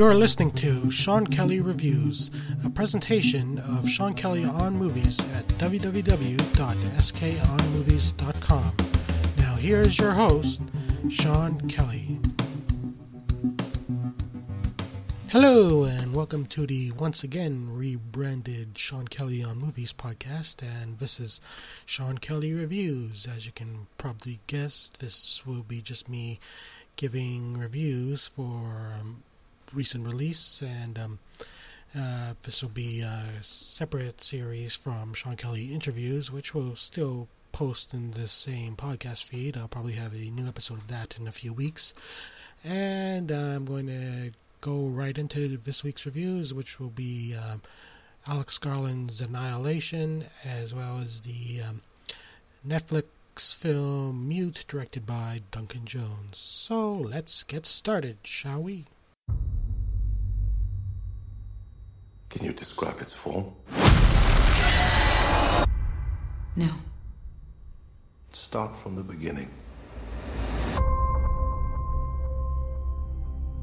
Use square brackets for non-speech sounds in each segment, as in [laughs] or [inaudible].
You're listening to Sean Kelly Reviews, a presentation of Sean Kelly on Movies at www.skonmovies.com. Now, here is your host, Sean Kelly. Hello, and welcome to the once again rebranded Sean Kelly on Movies podcast. And this is Sean Kelly Reviews. As you can probably guess, this will be just me giving reviews for um, recent release, and um, uh, this will be a separate series from Sean Kelly interviews, which will still post in the same podcast feed. I'll probably have a new episode of that in a few weeks, and uh, I'm going to go right into this week's reviews, which will be um, Alex Garland's Annihilation, as well as the um, Netflix film Mute, directed by Duncan Jones. So let's get started, shall we? Can you describe its form? No. Start from the beginning.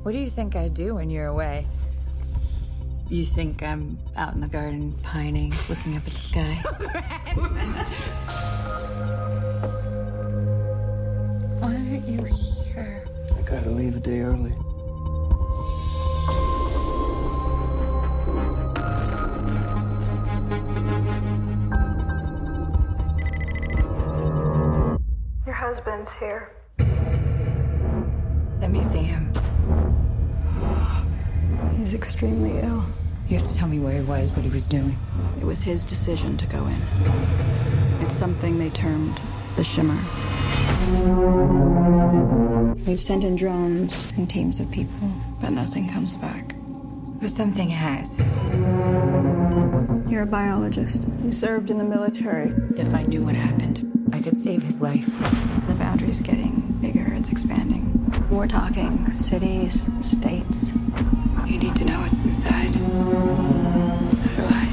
What do you think I do when you're away? You think I'm out in the garden pining, looking up at the sky? [laughs] Why aren't you here? I gotta leave a day early. Husband's here. Let me see him. He's extremely ill. You have to tell me where he was, what he was doing. It was his decision to go in. It's something they termed the shimmer. We've sent in drones and teams of people, but nothing comes back. But something has. You're a biologist. You served in the military. If I knew what happened, could save his life. The boundary's getting bigger, it's expanding. We're talking cities, states. You need to know what's inside. So do I.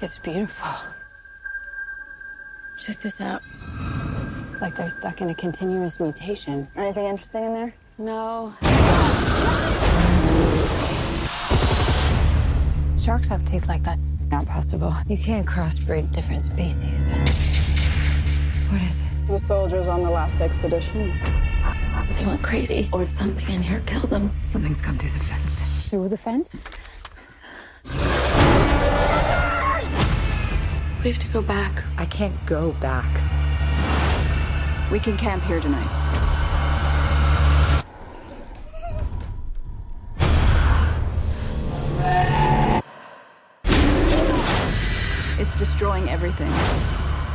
It's beautiful. Check this out. It's like they're stuck in a continuous mutation. Anything interesting in there? No. Sharks have teeth like that. Not possible. You can't crossbreed different species. What is it? The soldiers on the last expedition. They went crazy, or something in here killed them. Something's come through the fence. Through the fence? We have to go back. I can't go back. We can camp here tonight. Destroying everything.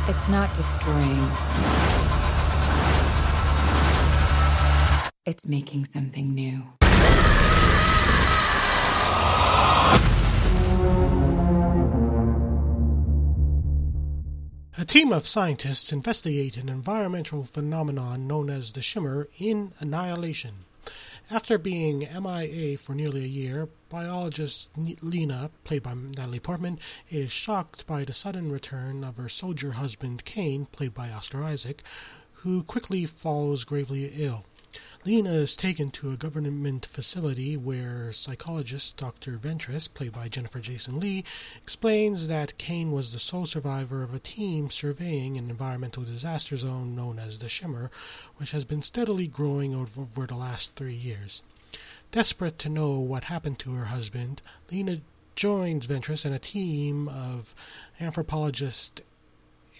It's not destroying. It's making something new. A team of scientists investigate an environmental phenomenon known as the shimmer in Annihilation. After being MIA for nearly a year, biologist Lena, played by Natalie Portman, is shocked by the sudden return of her soldier husband Kane, played by Oscar Isaac, who quickly falls gravely ill. Lena is taken to a government facility where psychologist Dr. Ventress, played by Jennifer Jason Leigh, explains that Kane was the sole survivor of a team surveying an environmental disaster zone known as the Shimmer, which has been steadily growing over the last three years. Desperate to know what happened to her husband, Lena joins Ventress and a team of anthropologist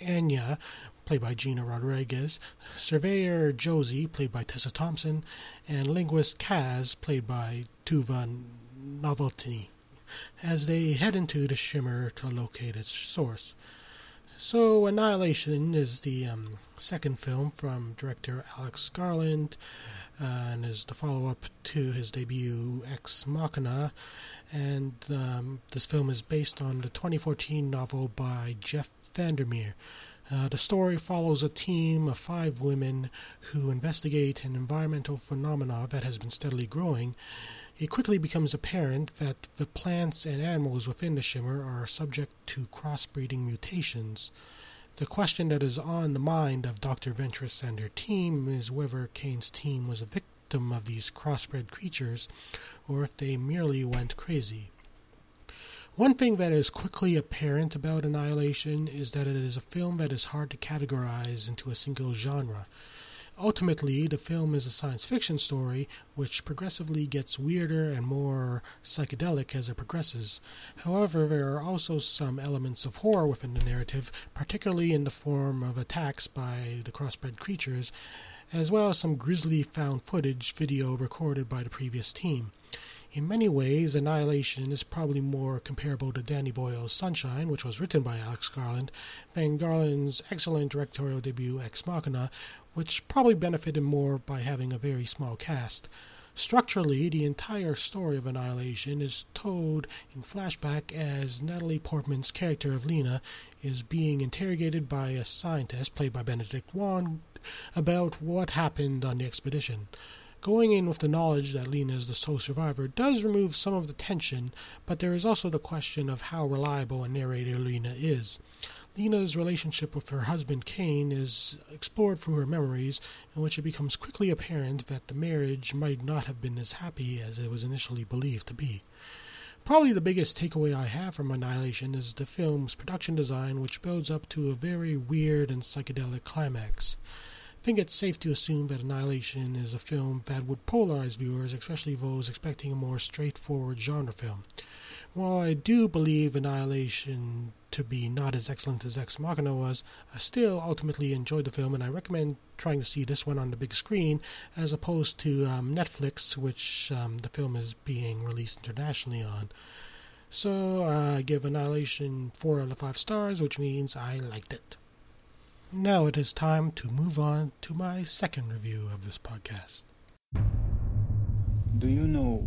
Anya, played by Gina Rodriguez, surveyor Josie, played by Tessa Thompson, and linguist Kaz, played by Tuva Novotny, as they head into the Shimmer to locate its source. So, Annihilation is the um, second film from director Alex Garland, and is the follow-up to his debut Ex Machina. And um, this film is based on the 2014 novel by Jeff Vandermeer. Uh, the story follows a team of five women who investigate an environmental phenomena that has been steadily growing. It quickly becomes apparent that the plants and animals within the shimmer are subject to crossbreeding mutations. The question that is on the mind of Dr. Ventress and her team is whether Kane's team was a victim of these crossbred creatures or if they merely went crazy. One thing that is quickly apparent about Annihilation is that it is a film that is hard to categorize into a single genre. Ultimately, the film is a science fiction story which progressively gets weirder and more psychedelic as it progresses. However, there are also some elements of horror within the narrative, particularly in the form of attacks by the crossbred creatures, as well as some grisly found footage video recorded by the previous team. In many ways, Annihilation is probably more comparable to Danny Boyle's Sunshine, which was written by Alex Garland, than Garland's excellent directorial debut Ex Machina, which probably benefited more by having a very small cast. Structurally, the entire story of Annihilation is told in flashback as Natalie Portman's character of Lena is being interrogated by a scientist, played by Benedict Wong, about what happened on the expedition. Going in with the knowledge that Lena is the sole survivor does remove some of the tension, but there is also the question of how reliable a narrator Lena is. Lena's relationship with her husband Kane is explored through her memories, in which it becomes quickly apparent that the marriage might not have been as happy as it was initially believed to be. Probably the biggest takeaway I have from Annihilation is the film's production design, which builds up to a very weird and psychedelic climax. I think it's safe to assume that Annihilation is a film that would polarize viewers, especially those expecting a more straightforward genre film. While I do believe Annihilation to be not as excellent as Ex Machina was, I still ultimately enjoyed the film, and I recommend trying to see this one on the big screen as opposed to um, Netflix, which um, the film is being released internationally on. So I give Annihilation 4 out of 5 stars, which means I liked it. Now it is time to move on to my second review of this podcast. Do you know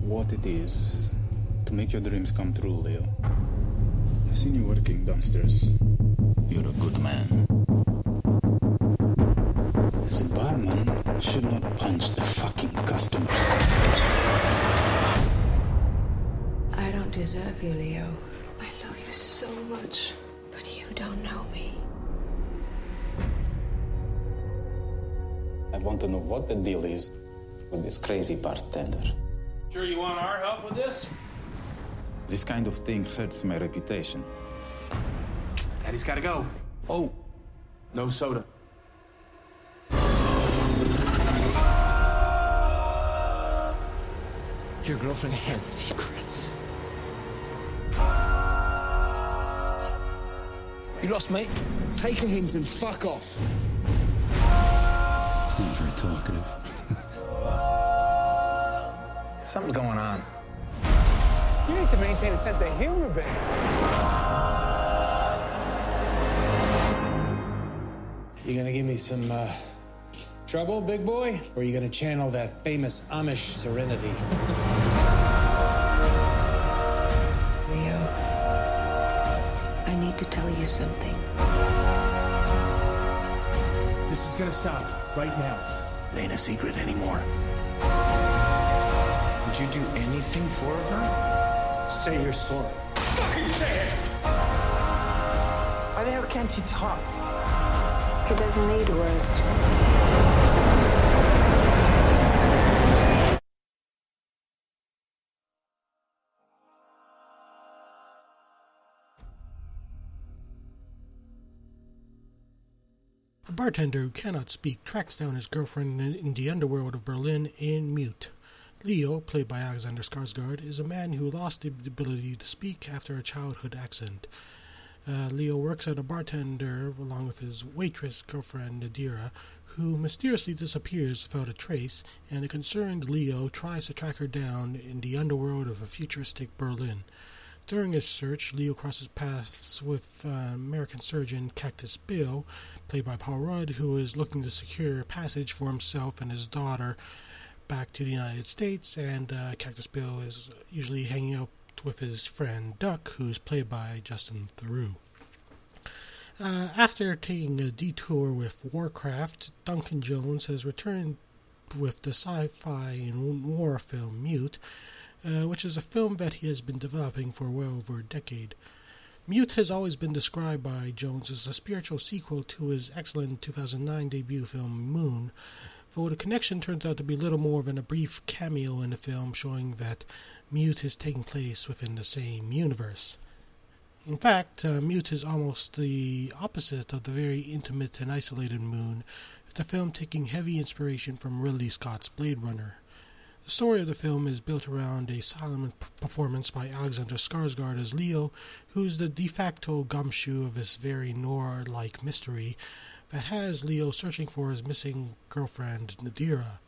what it is to make your dreams come true, Leo? I've seen you working downstairs. You're a good man. As a barman, should not punch the fucking customers. I don't deserve you, Leo. I love you so much, but you don't know me. I want to know what the deal is with this crazy bartender. Sure you want our help with this? This kind of thing hurts my reputation. Daddy's gotta go. Oh, no soda. Your girlfriend has secrets. You lost, mate? Take a hint and fuck off. Not very talkative. [laughs] Something's going on. You need to maintain a sense of humor, babe. You gonna give me some uh, trouble, big boy? Or are you gonna channel that famous Amish serenity? [laughs] Leo, I need to tell you something. this is gonna stop right now. It ain't a secret anymore. Would you do anything for her? Say you're sorry. Fucking say it! Why the hell can't he talk? He doesn't need words. A bartender who cannot speak tracks down his girlfriend in, in the underworld of Berlin in mute. Leo, played by Alexander Skarsgård, is a man who lost the ability to speak after a childhood accident. Uh, Leo works as a bartender along with his waitress girlfriend Nadira, who mysteriously disappears without a trace, and a concerned Leo tries to track her down in the underworld of a futuristic Berlin. During his search, Leo crosses paths with uh, American surgeon Cactus Bill, played by Paul Rudd, who is looking to secure passage for himself and his daughter back to the United States, and uh, Cactus Bill is usually hanging out with his friend Duck, who's played by Justin Theroux. Uh, after taking a detour with Warcraft, Duncan Jones has returned with the sci-fi and war film Mute, uh, which is a film that he has been developing for well over a decade. Mute has always been described by Jones as a spiritual sequel to his excellent 2009 debut film Moon, though the connection turns out to be little more than a brief cameo in the film showing that Mute is taking place within the same universe. In fact, uh, Mute is almost the opposite of the very intimate and isolated Moon, with the film taking heavy inspiration from Ridley Scott's Blade Runner. The story of the film is built around a silent performance by Alexander Skarsgård as Leo, who is the de facto gumshoe of this very noir-like mystery that has Leo searching for his missing girlfriend Nadira.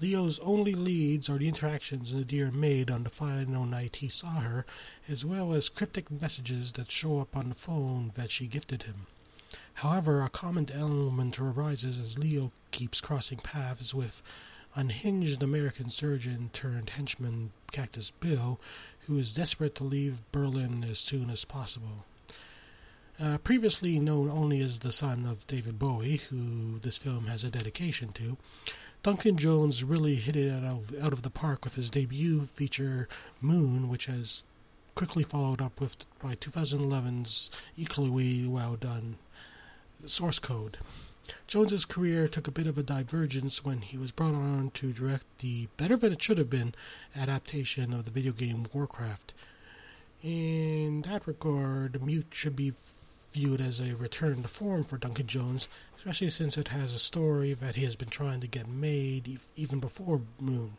Leo's only leads are the interactions Nadira made on the final night he saw her, as well as cryptic messages that show up on the phone that she gifted him. However, a common element arises as Leo keeps crossing paths with unhinged American surgeon turned henchman Cactus Bill, who is desperate to leave Berlin as soon as possible. Uh, previously known only as the son of David Bowie, who this film has a dedication to, Duncan Jones really hit it out of, out of the park with his debut feature Moon, which has quickly followed up with by 2011's equally well done Source Code. Jones's career took a bit of a divergence when he was brought on to direct the better than it should have been adaptation of the video game Warcraft. In that regard, Mute should be viewed as a return to form for Duncan Jones, especially since it has a story that he has been trying to get made even before Moon.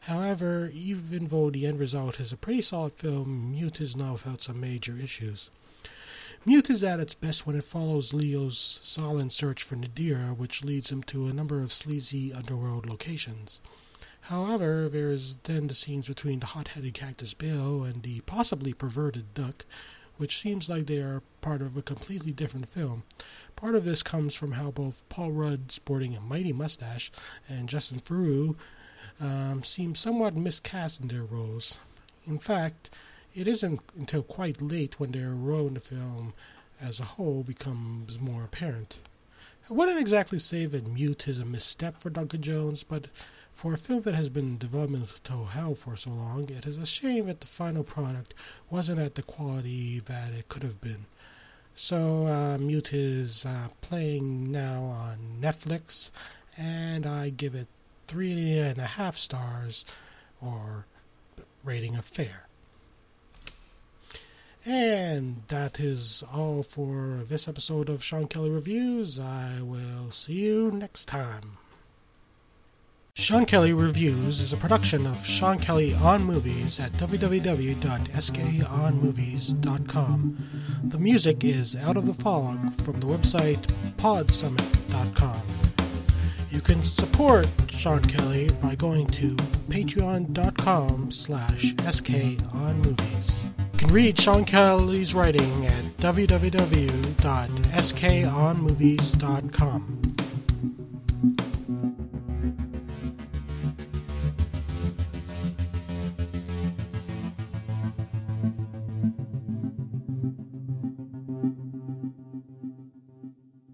However, even though the end result is a pretty solid film, Mute is now without some major issues. Mute is at its best when it follows Leo's silent search for Nadira, which leads him to a number of sleazy underworld locations. However, there is then the scenes between the hot-headed Cactus Bill and the possibly perverted Duck, which seems like they are part of a completely different film. Part of this comes from how both Paul Rudd, sporting a mighty mustache, and Justin Theroux um, seem somewhat miscast in their roles. In fact, it isn't until quite late when their role in the film as a whole becomes more apparent. I wouldn't exactly say that Mute is a misstep for Duncan Jones, but for a film that has been in developmental hell for so long, it is a shame that the final product wasn't at the quality that it could have been. So, uh, Mute is uh, playing now on Netflix, and I give it three and a half stars, or rating of fair. And that is all for this episode of Sean Kelly Reviews. I will see you next time. Sean Kelly Reviews is a production of Sean Kelly on Movies at www.skonmovies.com. The music is Out of the Fog from the website podsummit.com. You can support Sean Kelly by going to patreon.com slash skonmovies. You can read Sean Kelly's writing at www.skonmovies.com.